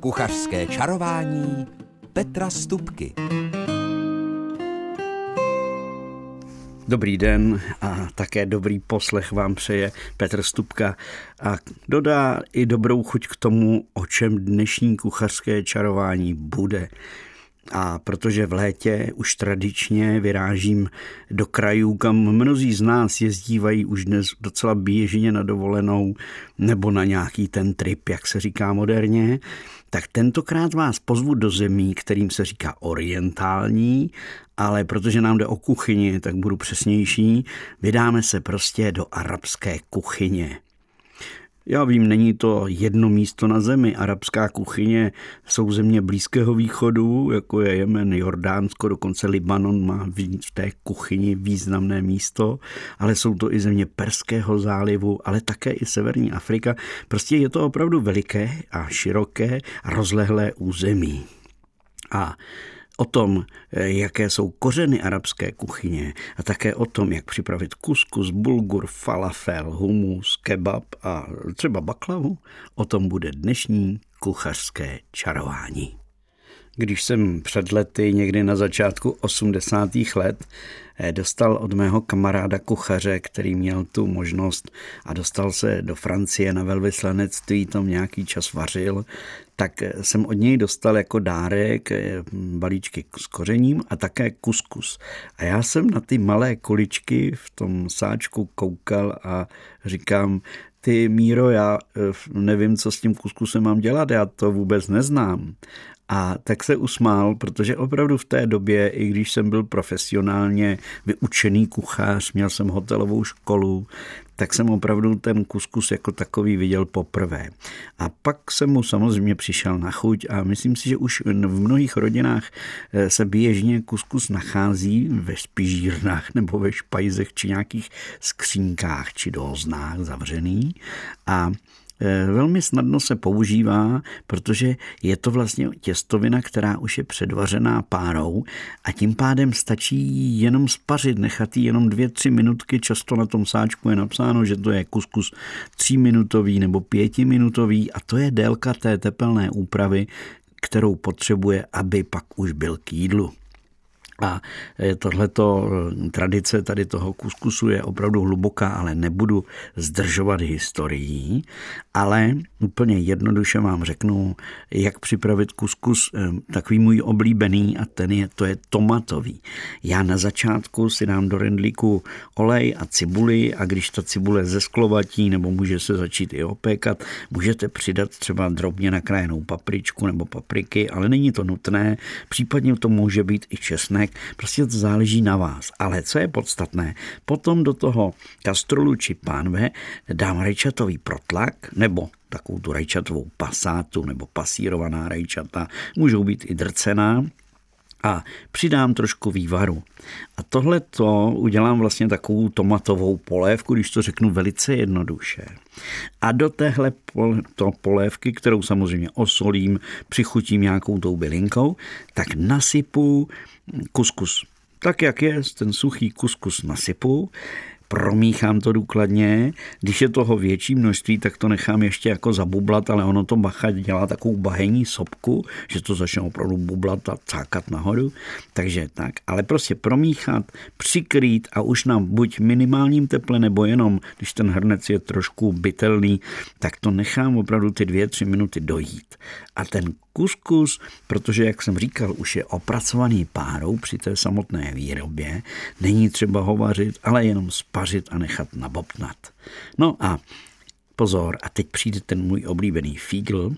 Kuchařské čarování Petra Stupky. Dobrý den a také dobrý poslech vám přeje Petr Stupka a dodá i dobrou chuť k tomu, o čem dnešní kuchařské čarování bude. A protože v létě už tradičně vyrážím do krajů, kam mnozí z nás jezdívají už dnes docela běžně na dovolenou nebo na nějaký ten trip, jak se říká moderně, tak tentokrát vás pozvu do zemí, kterým se říká orientální, ale protože nám jde o kuchyni, tak budu přesnější, vydáme se prostě do arabské kuchyně. Já vím, není to jedno místo na zemi. Arabská kuchyně jsou země Blízkého východu, jako je Jemen, Jordánsko, dokonce Libanon má v té kuchyni významné místo, ale jsou to i země Perského zálivu, ale také i Severní Afrika. Prostě je to opravdu veliké a široké a rozlehlé území. A o tom, eh, jaké jsou kořeny arabské kuchyně a také o tom, jak připravit kuskus, bulgur, falafel, humus, kebab a třeba baklavu, o tom bude dnešní kuchařské čarování. Když jsem před lety, někdy na začátku 80. let, eh, dostal od mého kamaráda kuchaře, který měl tu možnost a dostal se do Francie na velvyslanectví, tam nějaký čas vařil, tak jsem od něj dostal jako dárek eh, balíčky s kořením a také kuskus. A já jsem na ty malé kuličky v tom sáčku koukal a říkám, ty Míro, já eh, nevím, co s tím kuskusem mám dělat, já to vůbec neznám. A tak se usmál, protože opravdu v té době, i když jsem byl profesionálně vyučený kuchař, měl jsem hotelovou školu, tak jsem opravdu ten kuskus jako takový viděl poprvé. A pak jsem mu samozřejmě přišel na chuť a myslím si, že už v mnohých rodinách eh, se běžně kuskus nachází ve spižírnách nebo ve špajzech či nějakých skřínkách či doznách zavřený a velmi snadno se používá, protože je to vlastně těstovina, která už je předvařená párou a tím pádem stačí jenom spařit, nechat ji jenom dvě, tři minutky. Často na tom sáčku je napsáno, že to je kuskus tříminutový nebo pětiminutový a to je délka té tepelné úpravy, kterou potřebuje, aby pak už byl k jídlu. A tohleto eh, tradice tady toho kuskusu je opravdu hluboká, ale nebudu zdržovat historií, ale úplně jednoduše vám řeknu, jak připravit kuskus, eh, takový můj oblíbený a ten je, to je tomatový. Já na začátku si dám do rendlíku olej a cibuli a když ta cibule zesklovatí nebo může se začít i opékat, můžete přidat třeba drobně nakrájenou papričku nebo papriky, ale není to nutné, případně to může být i česnek, prostě to záleží na vás. Ale co je podstatné, potom do toho kastrolu či pánve dám rajčatový protlak nebo takovou tu rajčatovou pasátu nebo pasírovaná rajčata, můžou být i drcená, a přidám trošku vývaru. A tohle to udělám vlastně takovou tomatovou polévku, když to řeknu velice jednoduše. A do téhle to polévky, kterou samozřejmě osolím, přichutím nějakou tou bylinkou, tak nasypu kuskus. Tak jak je, ten suchý kuskus nasypu, promíchám to důkladně. Když je toho větší množství, tak to nechám ještě jako zabublat, ale ono to bacha dělá takovou bahení sopku, že to začne opravdu bublat a cákat nahoru. Takže tak, ale prostě promíchat, přikrýt a už na buď minimálním teple, nebo jenom, když ten hrnec je trošku bytelný, tak to nechám opravdu ty dvě, tři minuty dojít. A ten kuskus, protože, jak jsem říkal, už je opracovaný párou při té samotné výrobě, není třeba ho vařit, ale jenom spařit a nechat nabobtnat. No a pozor, a teď přijde ten můj oblíbený fígl,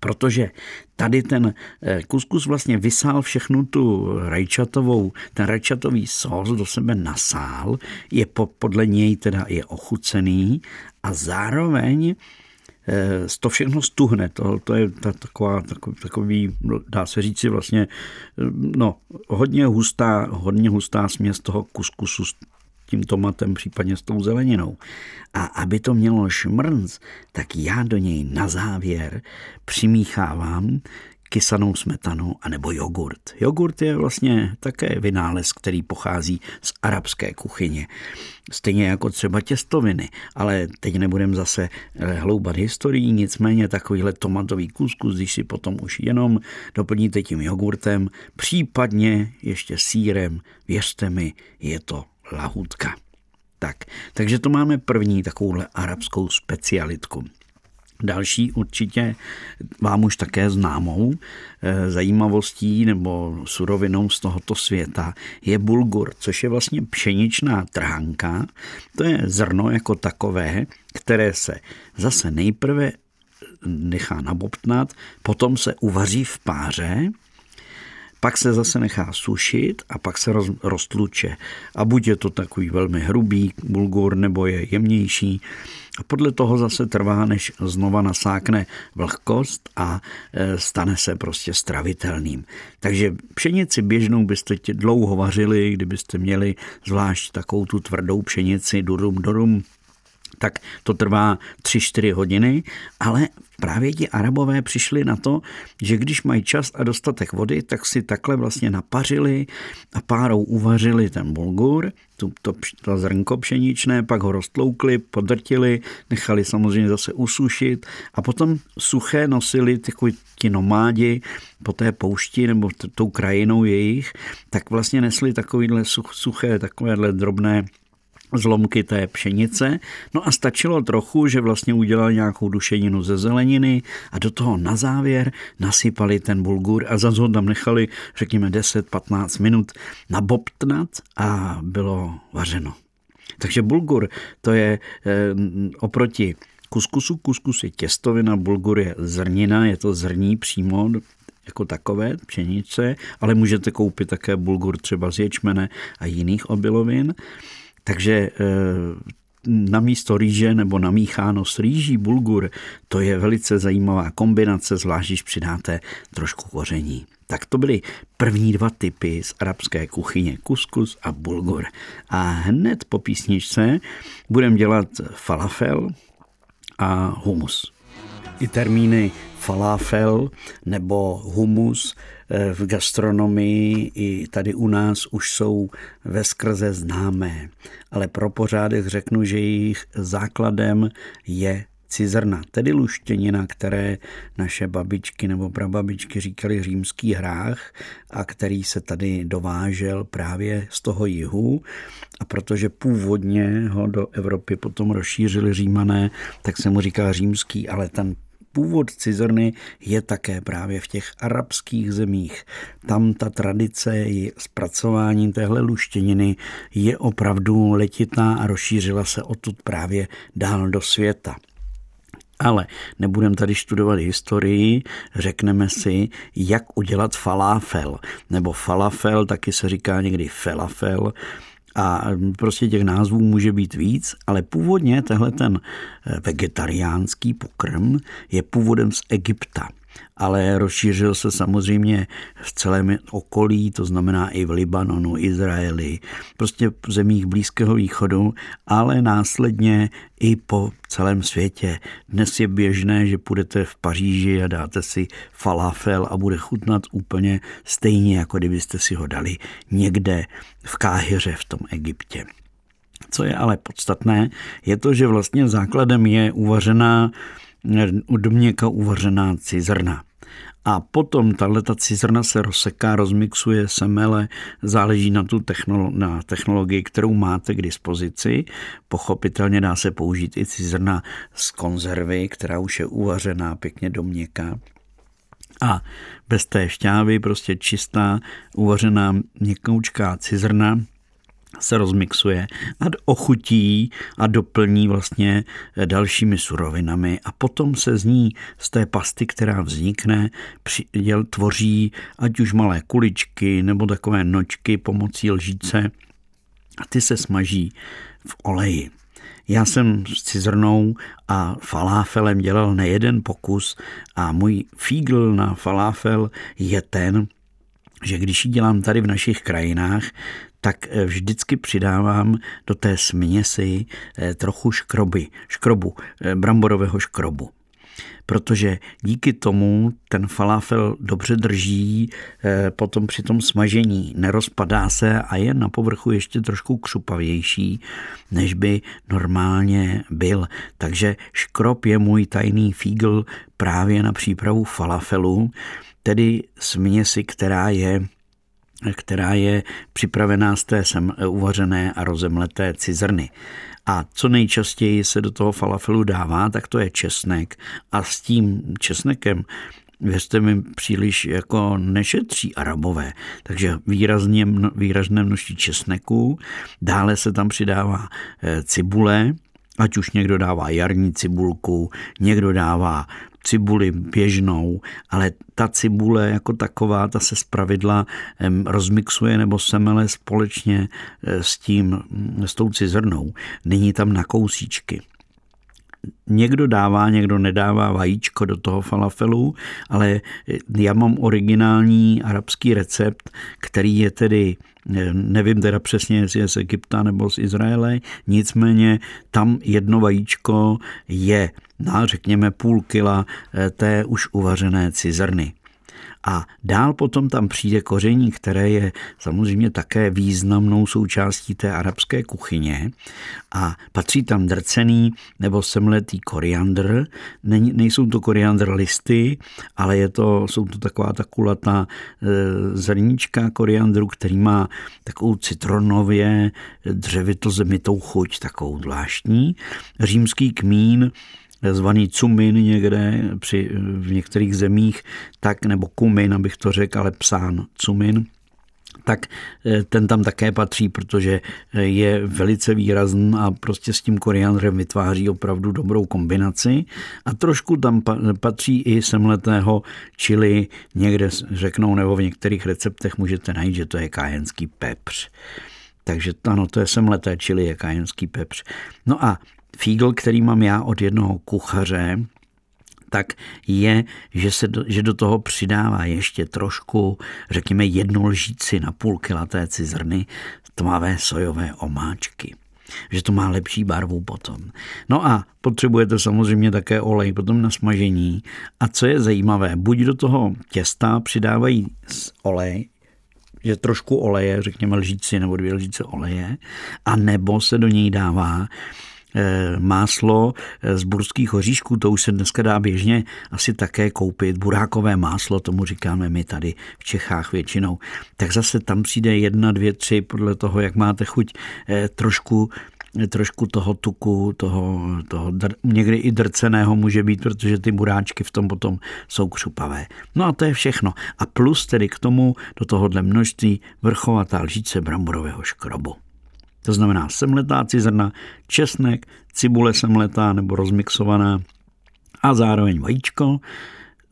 protože tady ten eh, kuskus vlastně vysál všechnu tu rajčatovou, ten rajčatový sos do sebe nasál, je podle něj teda je ochucený a zároveň to všechno stuhne. To, to je ta, taková, takový, takový, dá se říci vlastně, eh, no, hodně hustá, hodně hustá směs toho kuskusu s tím tomatem, případně s tou zeleninou. A aby to mělo šmrnc, tak já do něj na závěr přimíchávám kysanou smetanu anebo jogurt. Jogurt je vlastně také vynález, který pochází z arabské kuchyně. Stejně jako třeba těstoviny, ale teď nebudeme zase eh, hloubat historii, nicméně takovýhle tomatový kuskus, když si potom už jenom doplníte tím jogurtem, případně ještě sírem, věřte mi, je to lahutka. Tak, takže to máme první takovouhle arabskou specialitku. Další určitě vám už také známou eh, zajímavostí nebo surovinou z tohoto světa je bulgur, což je vlastně pšeničná trhanka. To je zrno jako takové, které se zase nejprve nechá nabobtnat, potom se uvaří v páře, pak se zase nechá sušit a pak se roz, roztluče. A buď je to takový velmi hrubý bulgur, nebo je jemnější. A podle toho zase trvá, než znova nasákne vlhkost a e, stane se prostě stravitelným. Takže pšenici běžnou byste tě dlouho vařili, kdybyste měli zvlášť takovou tu tvrdou pšenici durum durum, tak to trvá 3-4 hodiny, ale právě ti arabové přišli na to, že když mají čas a dostatek vody, tak si takhle vlastně napařili a párou uvařili ten bulgur, to, to, to zrnko pšeničné, pak ho roztloukli, podrtili, nechali samozřejmě zase usušit a potom suché nosili takový ti nomádi po té poušti nebo tou krajinou jejich, tak vlastně nesli takovýhle suché, takovéhle drobné zlomky té pšenice. No a stačilo trochu, že vlastně udělali nějakou dušeninu ze zeleniny a do toho na závěr nasypali ten bulgur a zase ho tam nechali, řekněme, 10-15 minut nabobtnat a bylo vařeno. Takže bulgur to je eh, oproti kuskusu, kuskus je těstovina, bulgur je zrnina, je to zrní přímo jako takové pšenice, ale můžete koupit také bulgur třeba z ječmene a jiných obilovin. Takže eh, na místo rýže nebo namícháno s rýží bulgur, to je velice zajímavá kombinace, zvlášť když přidáte trošku koření. Tak to byly první dva typy z arabské kuchyně, kuskus a bulgur. A hned po písničce budeme dělat falafel a humus. I termíny falafel nebo humus eh, v gastronomii i tady u nás už jsou ve skrze známé. Ale pro pořádek řeknu, že jejich základem je cizrna, tedy luštěnina, které naše babičky nebo prababičky říkali římský hrách a který se tady dovážel právě z toho jihu. A protože původně ho do Evropy potom rozšířili římané, tak se mu říká římský, ale ten původ cizrny je také právě v těch arabských zemích. Tam ta tradice zpracování téhle luštěniny je opravdu letitá a rozšířila se odtud právě dál do světa. Ale nebudeme tady studovat historii, řekneme si, jak udělat falafel. Nebo falafel, taky se říká někdy falafel, a prostě těch názvů může být víc, ale původně tehle ten eh, vegetariánský pokrm je původem z Egypta ale rozšířil se samozřejmě v celém okolí, to znamená i v Libanonu, Izraeli, prostě v zemích Blízkého východu, ale následně i po celém světě. Dnes je běžné, že půjdete v Paříži a dáte si falafel a bude chutnat úplně stejně, jako kdybyste si ho dali někde v Káhyře v tom Egyptě. Co je ale podstatné, je to, že vlastně základem je uvařená od měka uvařená cizrna. A potom tato cizrna se rozseká, rozmixuje, semele, záleží na tu technolo- na technologii, kterou máte k dispozici. Pochopitelně dá se použít i cizrna z konzervy, která už je uvařená pěkně do měka. A bez té šťávy prostě čistá, uvařená měkoučká cizrna, se rozmixuje a ochutí a doplní vlastně dalšími surovinami a potom se z ní, z té pasty, která vznikne, tvoří ať už malé kuličky nebo takové nočky pomocí lžíce a ty se smaží v oleji. Já jsem s cizrnou a faláfelem dělal nejeden pokus a můj fígl na faláfel je ten, že když ji dělám tady v našich krajinách, tak eh, vždycky přidávám do té směsi eh, trochu škroby, škrobu, eh, bramborového škrobu. protože díky tomu ten falafel dobře drží potom při tom smažení, nerozpadá se a je na povrchu ještě trošku křupavější, než by normálně byl. Takže škrop je můj tajný fígl právě na přípravu falafelu, tedy směsi, která je která je připravená z té sem uvařené a rozemleté cizrny. A co nejčastěji se do toho falafelu dává, tak to je česnek. A s tím česnekem věřte mi, příliš jako nešetří arabové. Takže výrazně, výrazné množství česneku, dále se tam přidává eh, cibule, ať už někdo dává jarní cibulku, někdo dává cibuli běžnou, ale ta cibule jako taková, ta se zpravidla rozmixuje nebo semele společně eh, s tím, s tou cizrnou. Není tam na kousíčky. Někdo dává, někdo nedává vajíčko do toho falafelu, ale já mám originální arabský recept, který je tedy nevím teda přesně, jestli je z Egypta nebo z Izraele, nicméně tam jedno vajíčko je na řekněme půl kila eh, té už uvařené cizrny. A dál potom tam přijde koření, které je samozřejmě také významnou součástí té arabské kuchyně a patří tam drcený nebo semletý koriandr. nejsou to koriandr listy, ale je to, jsou to taková ta kulatá e, zrníčka koriandru, který má takovou citronově dřevito zemitou chuť, takovou zvláštní. Římský kmín zvaný cumin někde při, v některých zemích, tak nebo kumin, abych to řekl, ale psán cumin, tak eh, ten tam také patří, protože eh, je velice výrazný a prostě s tím koriandrem vytváří opravdu dobrou kombinaci. A trošku tam patří i semletého čili, někde řeknou, nebo v některých receptech můžete najít, že to je kájenský pepř. Takže ano, to je semleté čili, je kájenský pepř. No a fígl, který mám já od jednoho kuchaře, tak je, že, se do, že do toho přidává ještě trošku, řekněme, jednu lžíci na půl kila té cizrny tmavé sojové omáčky že to má lepší barvu potom. No a potřebujete samozřejmě také olej potom na smažení. A co je zajímavé, buď do toho těsta přidávají olej, že trošku oleje, řekněme lžíci nebo dvě lžíce oleje, a nebo se do něj dává máslo eh, z burských oříšků, to už se dneska dá běžně asi také koupit. Burákové máslo, tomu říkáme my tady v Čechách většinou. Tak zase tam přijde jedna, dvě, tři, podle toho, jak máte chuť, eh, trošku trošku toho tuku, toho, toho někdy i drceného může být, protože ty buráčky v tom potom jsou křupavé. No a to je všechno. A plus tedy k tomu do tohohle množství vrchovatá lžíce bramborového škrobu. To znamená semletá cizrna, česnek, cibule semletá nebo rozmixovaná a zároveň vajíčko,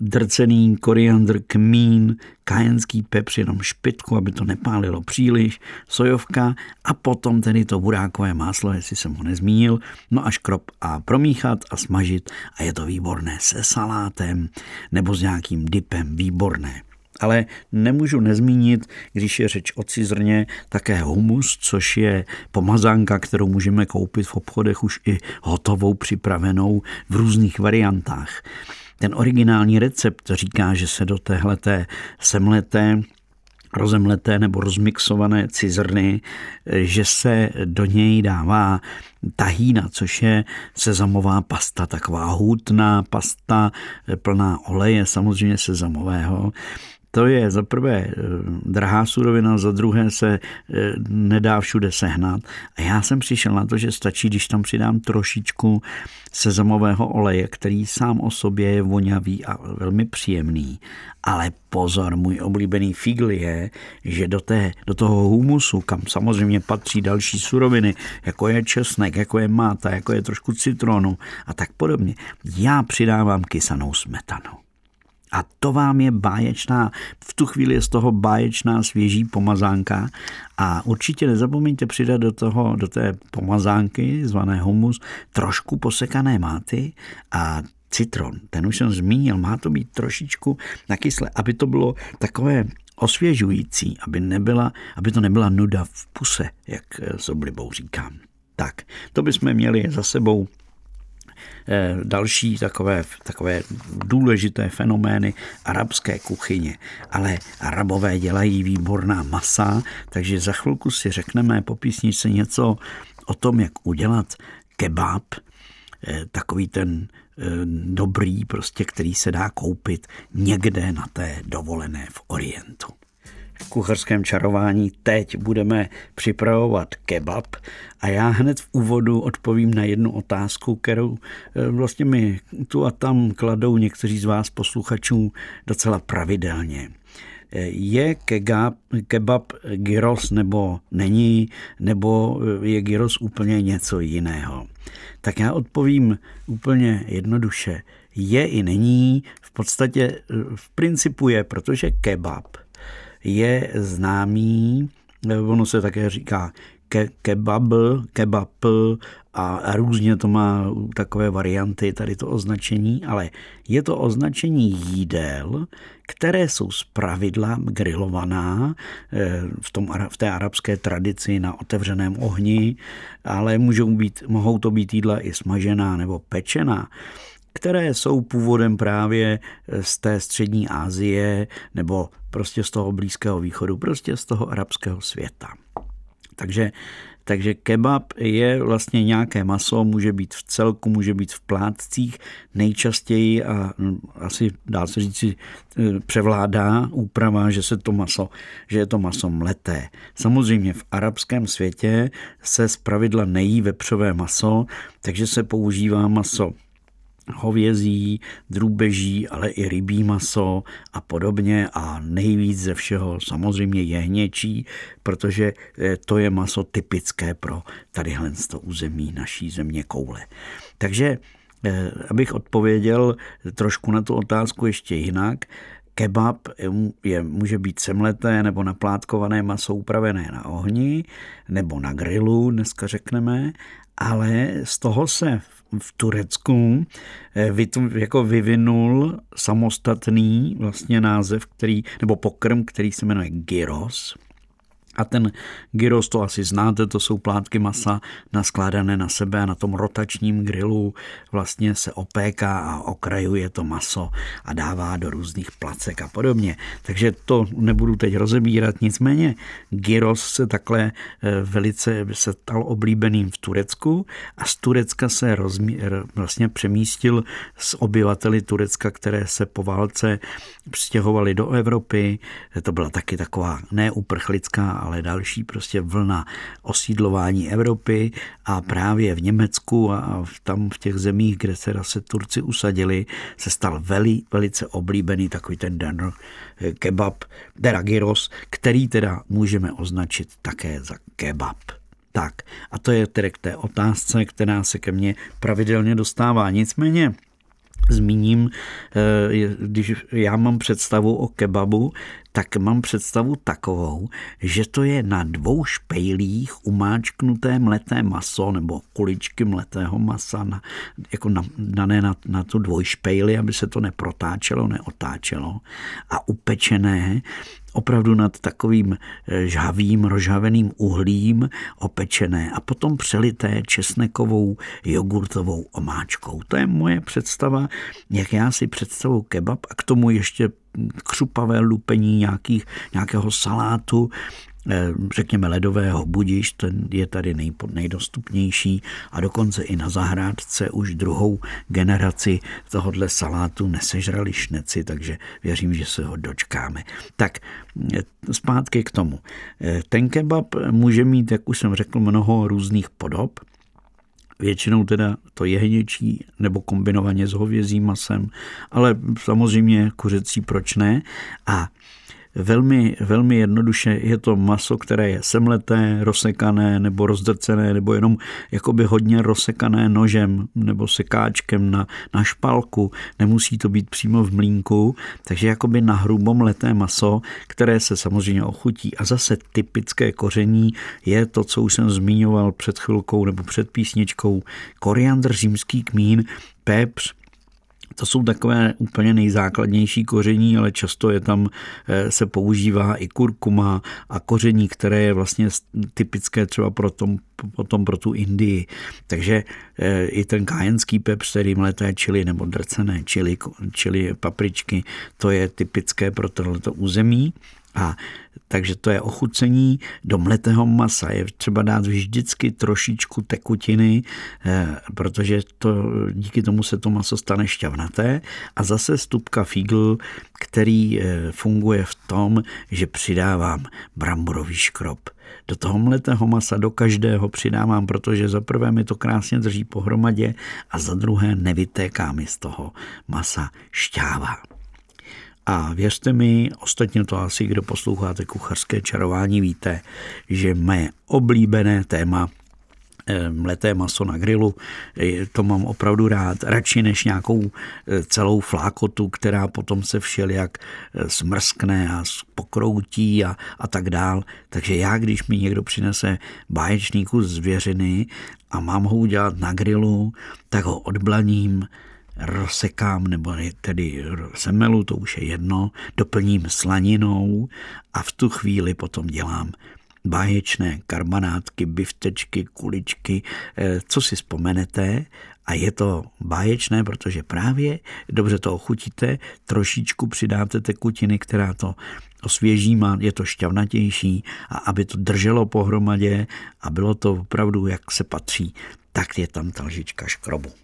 drcený koriandr, kmín, kajenský pepř, jenom špitku, aby to nepálilo příliš, sojovka a potom tedy to burákové máslo, jestli jsem ho nezmínil, no a škrop a promíchat a smažit a je to výborné se salátem nebo s nějakým dipem, výborné. Ale nemůžu nezmínit, když je řeč o cizrně, také humus, což je pomazánka, kterou můžeme koupit v obchodech už i hotovou, připravenou v různých variantách. Ten originální recept říká, že se do téhleté semleté rozemleté nebo rozmixované cizrny, že se do něj dává tahína, což je sezamová pasta, taková hutná pasta plná oleje, samozřejmě sezamového to je za prvé eh, drahá surovina, za druhé se eh, nedá všude sehnat. A já jsem přišel na to, že stačí, když tam přidám trošičku sezamového oleje, který sám o sobě je vonavý a velmi příjemný. Ale pozor, můj oblíbený figl je, že do, té, do toho humusu, kam samozřejmě patří další suroviny, jako je česnek, jako je máta, jako je trošku citronu a tak podobně, já přidávám kysanou smetanu. A to vám je báječná, v tu chvíli je z toho báječná svěží pomazánka a určitě nezapomeňte přidat do toho, do té pomazánky, zvané humus, trošku posekané máty a citron. Ten už jsem zmínil, má to být trošičku nakysle, aby to bylo takové osvěžující, aby, nebyla, aby to nebyla nuda v puse, jak s oblibou říkám. Tak, to bychom měli za sebou další takové, takové důležité fenomény arabské kuchyně. Ale arabové dělají výborná masa, takže za chvilku si řekneme po písničce něco o tom, jak udělat kebab, eh, takový ten eh, dobrý, prostě, který se dá koupit někde na té dovolené v Orientu kuchařském čarování teď budeme připravovat kebab a já hned v úvodu odpovím na jednu otázku, kterou eh, vlastně mi tu a tam kladou někteří z vás posluchačů docela pravidelně. Eh, je kebab, kebab gyros nebo není, nebo eh, je gyros úplně něco jiného? Tak já odpovím úplně jednoduše. Je i není, v podstatě v principu je, protože kebab – je známý, ono se také říká ke, kebab, kebab a, a různě to má takové varianty, tady to označení, ale je to označení jídel, které jsou pravidla grilovaná eh, v, tom, v té arabské tradici na otevřeném ohni, ale můžou být, mohou to být jídla i smažená nebo pečená které jsou původem právě z té střední Asie nebo prostě z toho Blízkého východu, prostě z toho arabského světa. Takže takže kebab je vlastně nějaké maso, může být v celku, může být v plátcích, nejčastěji a hm, asi dá se říct, eh, převládá úprava, že se to maso, že je to maso mleté. Samozřejmě v arabském světě se zpravidla nejí vepřové maso, takže se používá maso hovězí, drůbeží, ale i rybí maso a podobně a nejvíc ze všeho samozřejmě jehněčí, protože eh, to je maso typické pro tadyhle to území naší země koule. Takže eh, abych odpověděl trošku na tu otázku ještě jinak, Kebab je, může být semleté nebo naplátkované maso upravené na ohni nebo na grilu, dneska řekneme, ale z toho se v Turecku eh, jako vyvinul samostatný vlastně název, který, nebo pokrm, který se jmenuje gyros. A ten gyros, to asi znáte, to jsou plátky masa naskládané na sebe a na tom rotačním grilu vlastně se opéká a okrajuje to maso a dává do různých placek a podobně. Takže to nebudu teď rozebírat, nicméně gyros se takhle eh, velice se stal oblíbeným v Turecku a z Turecka se rozmí, vlastně přemístil s obyvateli Turecka, které se po válce přistěhovali do Evropy. To byla taky taková neuprchlická, ale další prostě vlna osídlování Evropy a právě v Německu a tam v těch zemích, kde se se Turci usadili, se stal veli, velice oblíbený takový ten dinner eh, kebab, teda gyros, který teda můžeme označit také za kebab. Tak, a to je tedy k té otázce, která se ke mně pravidelně dostává. Nicméně zmíním, eh, když já mám představu o kebabu, tak mám představu takovou, že to je na dvou špejlích umáčknuté mleté maso nebo kuličky mletého masa na, jako na, dané na, na tu dvojšpejli, aby se to neprotáčelo, neotáčelo a upečené opravdu nad takovým eh, žhavým, rozžhaveným uhlím opečené a potom přelité česnekovou jogurtovou omáčkou. To je moje představa, jak já si představu kebab a k tomu ještě křupavé lupení nějakých, nějakého salátu, řekněme ledového budiš, ten je tady nejdostupnější a dokonce i na zahrádce už druhou generaci tohohle salátu nesežrali šneci, takže věřím, že se ho dočkáme. Tak eh, zpátky k tomu. Eh, ten kebab může mít, jak už jsem řekl, mnoho různých podob. Většinou teda to jehněčí nebo kombinovaně s hovězím masem, ale samozřejmě kuřecí proč ne. A velmi, velmi jednoduše je to maso, které je semleté, rozsekané nebo rozdrcené, nebo jenom jakoby hodně rozsekané nožem nebo sekáčkem na, na špalku. Nemusí to být přímo v mlínku, takže jakoby na hrubom leté maso, které se samozřejmě ochutí. A zase typické koření je to, co už jsem zmiňoval před chvilkou nebo před písničkou, koriandr, římský kmín, pepř, To jsou takové úplně nejzákladnější koření, ale často je tam, eh, se používá i kurkuma a koření, které je vlastně typické třeba pro tom, potom pro tu Indii. Takže eh, i ten kájenský pepř, tedy mleté čili nebo drcené čili, čili papričky, to je typické pro tohleto území. A takže to je ochucení do mletého masa. Je třeba dát vždycky trošičku tekutiny, eh, protože to, díky tomu se to maso stane šťavnaté. A zase stupka fígl, který eh, funguje v tom, že přidávám bramborový škrob. Do toho mletého masa do každého přidávám, protože za prvé mi to krásně drží pohromadě a za druhé nevytéká mi z toho masa šťáva. A věřte mi, ostatně to asi, kdo posloucháte kuchařské čarování, víte, že mé oblíbené téma eh, mleté maso na grilu, eh, to mám opravdu rád, radši než nějakou eh, celou flákotu, která potom se všelijak smrskne a pokroutí a, a tak dál. Takže já, když mi někdo přinese báječný kus zvěřiny a mám ho udělat na grilu, tak ho odblaním, rozsekám, nebo tedy semelu, to už je jedno, doplním slaninou a v tu chvíli potom dělám báječné karbanátky, biftečky, kuličky, eh, co si vzpomenete a je to báječné, protože právě dobře to ochutíte, trošičku přidáte tekutiny, která to osvěží, má, je to šťavnatější a aby to drželo pohromadě a bylo to opravdu, jak se patří, tak je tam ta lžička škrobu.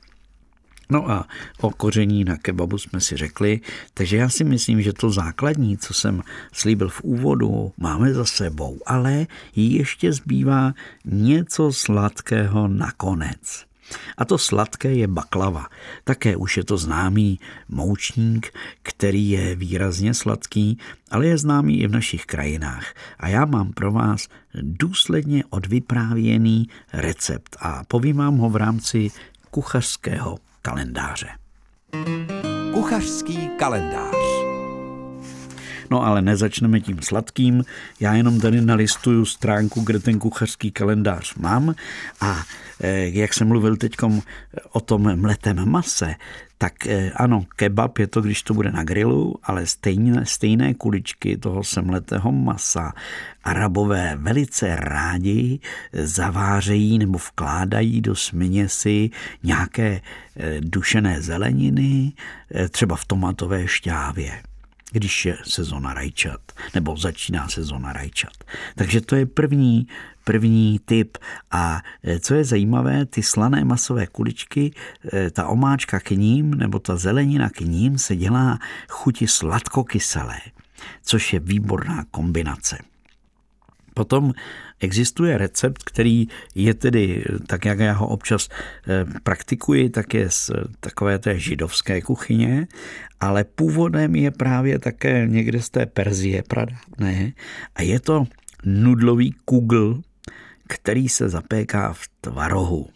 No a o koření na kebabu jsme si řekli, takže já si myslím, že to základní, co jsem slíbil v úvodu, máme za sebou, ale ještě zbývá něco sladkého nakonec. A to sladké je baklava. Také už je to známý moučník, který je výrazně sladký, ale je známý i v našich krajinách. A já mám pro vás důsledně odvyprávěný recept a povím vám ho v rámci kuchařského kalendáře. Kuchařský kalendář No ale nezačneme tím sladkým, já jenom tady nalistuju stránku, kde ten kuchařský kalendář mám. A eh, jak jsem mluvil teď o tom mletem mase, tak eh, ano, kebab je to, když to bude na grilu, ale stejné, stejné kuličky toho semletého masa arabové velice rádi zavářejí nebo vkládají do směsi nějaké dušené zeleniny, třeba v tomatové šťávě když je sezona rajčat, nebo začíná sezona rajčat. Takže to je první, první typ. A e, co je zajímavé, ty slané masové kuličky, e, ta omáčka k ním, nebo ta zelenina k ním se dělá chuti sladkokyselé, což je výborná kombinace. Potom existuje recept, který je tedy, tak jak já ho občas eh, praktikuji, tak je z takové té židovské kuchyně, ale původem je právě také někde z té Perzie pradávné a je to nudlový kugl, který se zapéká v tvarohu.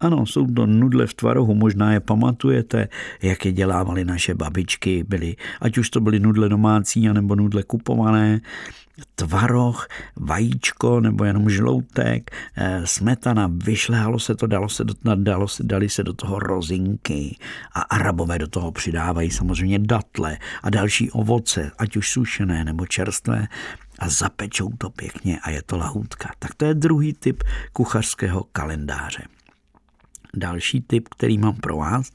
Ano, jsou to nudle v tvarohu, možná je pamatujete, jak je dělávali naše babičky, byly, ať už to byly nudle domácí, nebo nudle kupované, tvaroh, vajíčko nebo jenom žloutek, eh, smetana, vyšlehalo se to, dalo se, do, dalo se, dali se do toho rozinky a arabové do toho přidávají samozřejmě datle a další ovoce, ať už sušené nebo čerstvé a zapečou to pěkně a je to lahůdka. Tak to je druhý typ kuchařského kalendáře. Další typ, který mám pro vás,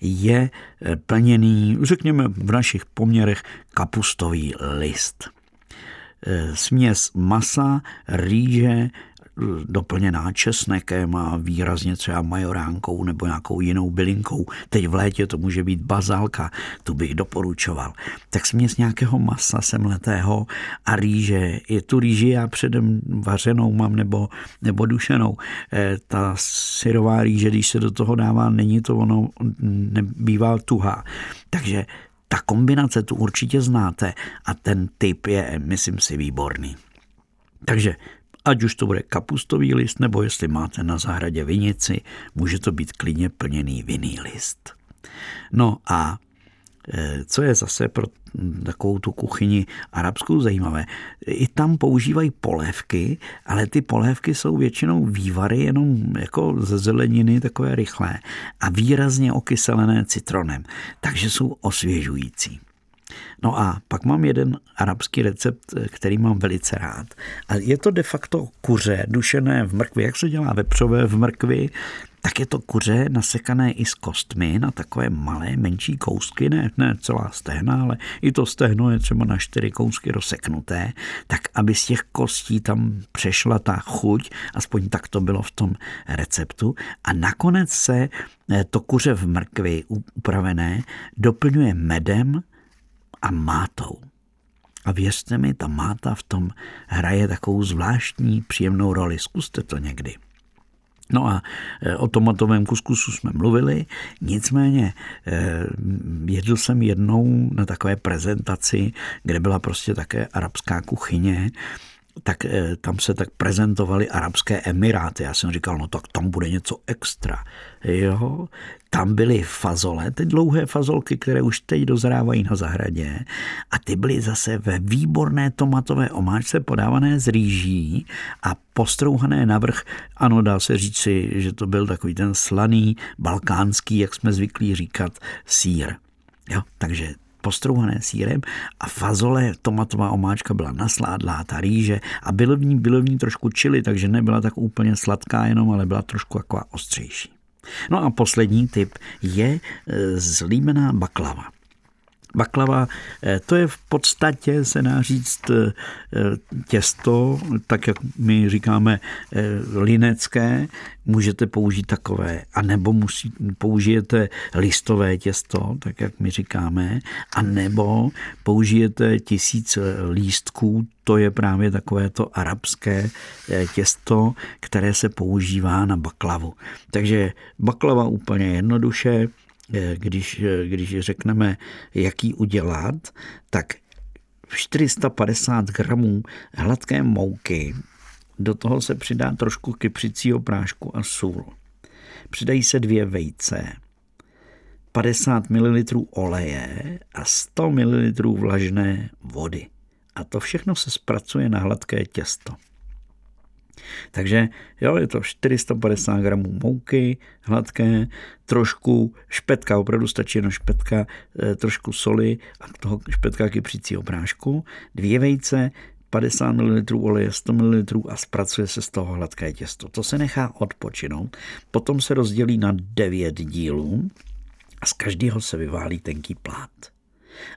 je eh, plněný, řekněme v našich poměrech, kapustový list. Eh, směs masa, rýže, doplněná česnekem a výrazně třeba majoránkou nebo nějakou jinou bylinkou. Teď v létě to může být bazálka, tu bych doporučoval. Tak směs nějakého masa semletého a rýže. Je tu rýži já předem vařenou mám nebo, nebo dušenou. E, ta syrová rýže, když se do toho dává, není to ono, nebývá tuhá. Takže ta kombinace tu určitě znáte a ten typ je, myslím si, výborný. Takže ať už to bude kapustový list, nebo jestli máte na zahradě vinici, může to být klidně plněný vinný list. No a co je zase pro takovou tu kuchyni arabskou zajímavé. I tam používají polévky, ale ty polévky jsou většinou vývary jenom jako ze zeleniny, takové rychlé a výrazně okyselené citronem, takže jsou osvěžující. No a pak mám jeden arabský recept, který mám velice rád. A je to de facto kuře dušené v mrkvi. Jak se dělá vepřové v mrkvi? Tak je to kuře nasekané i s kostmi na takové malé, menší kousky, ne, ne celá stehna, ale i to stehno je třeba na čtyři kousky rozseknuté, tak aby z těch kostí tam přešla ta chuť, aspoň tak to bylo v tom receptu. A nakonec se eh, to kuře v mrkvi upravené doplňuje medem a mátou. A věřte mi, ta máta v tom hraje takovou zvláštní příjemnou roli. Zkuste to někdy. No a e, o tomatovém kuskusu jsme mluvili, nicméně e, jedl jsem jednou na takové prezentaci, kde byla prostě také arabská kuchyně tak eh, tam se tak prezentovaly Arabské Emiráty. Já jsem říkal, no tak tam bude něco extra. Jo, tam byly fazole, ty dlouhé fazolky, které už teď dozrávají na zahradě a ty byly zase ve výborné tomatové omáčce podávané z rýží a postrouhané navrch. Ano, dá se říci, že to byl takový ten slaný, balkánský, jak jsme zvyklí říkat, sír. Jo, takže postrouhané sírem a fazole, tomatová omáčka byla nasládlá, ta rýže a bylo v ní, bylo v ní trošku čili, takže nebyla tak úplně sladká jenom, ale byla trošku taková ostřejší. No a poslední typ je e, zlímená baklava. Baklava, eh, to je v podstatě, se dá říct, eh, těsto, tak jak my říkáme eh, linecké, můžete použít takové, anebo musí, použijete listové těsto, tak jak my říkáme, anebo použijete tisíc lístků, to je právě takové to arabské těsto, které se používá na baklavu. Takže baklava úplně jednoduše, když, eh, když řekneme, jaký udělat, tak 450 gramů hladké mouky, do toho se přidá trošku kypřicího prášku a sůl. Přidají se dvě vejce, 50 ml oleje a 100 ml vlažné vody. A to všechno se zpracuje na hladké těsto. Takže jo, je to 450 gramů mouky hladké, trošku špetka, opravdu stačí jenom špetka, eh, trošku soli a toho špetka kypřícího prášku, dvě vejce, 50 ml oleje, 100 ml a zpracuje se z toho hladké těsto. To se nechá odpočinout, potom se rozdělí na 9 dílů a z každého se vyválí tenký plát.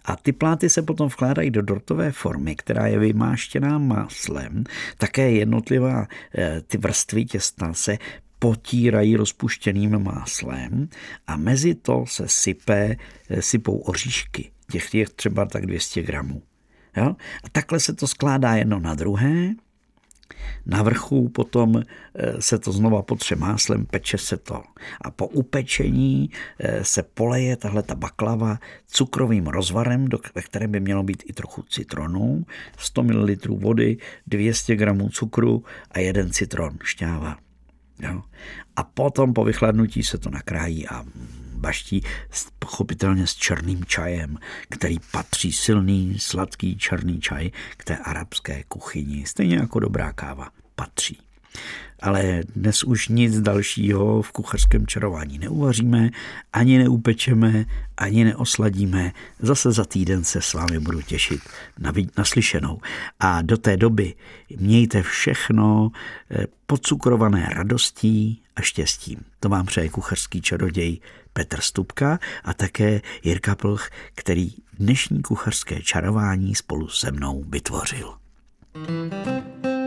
A ty pláty se potom vkládají do dortové formy, která je vymáštěná máslem. Také jednotlivá eh, ty vrstvy těsta se potírají rozpuštěným máslem a mezi to se sype, eh, sypou oříšky. Těch je třeba tak 200 gramů. Jo? A takhle se to skládá jedno na druhé na vrchu potom eh, se to znova potře máslem, peče se to. A po upečení eh, se poleje tahle ta baklava cukrovým rozvarem, ve kterém by mělo být i trochu citronu, 100 ml vody, 200 gramů cukru a jeden citron šťáva. Jo. A potom po vychladnutí se to nakrájí a baští pochopitelně s černým čajem, který patří silný, sladký černý čaj k té arabské kuchyni, stejně jako dobrá káva patří. Ale dnes už nic dalšího v kuchařském čarování neuvaříme, ani neupečeme, ani neosladíme. Zase za týden se s vámi budu těšit na naslyšenou. A do té doby mějte všechno eh, podcukrované radostí a štěstím. To vám přeje kuchařský čaroděj Petr Stupka a také Jirka Plch, který dnešní kuchařské čarování spolu se mnou vytvořil. thank you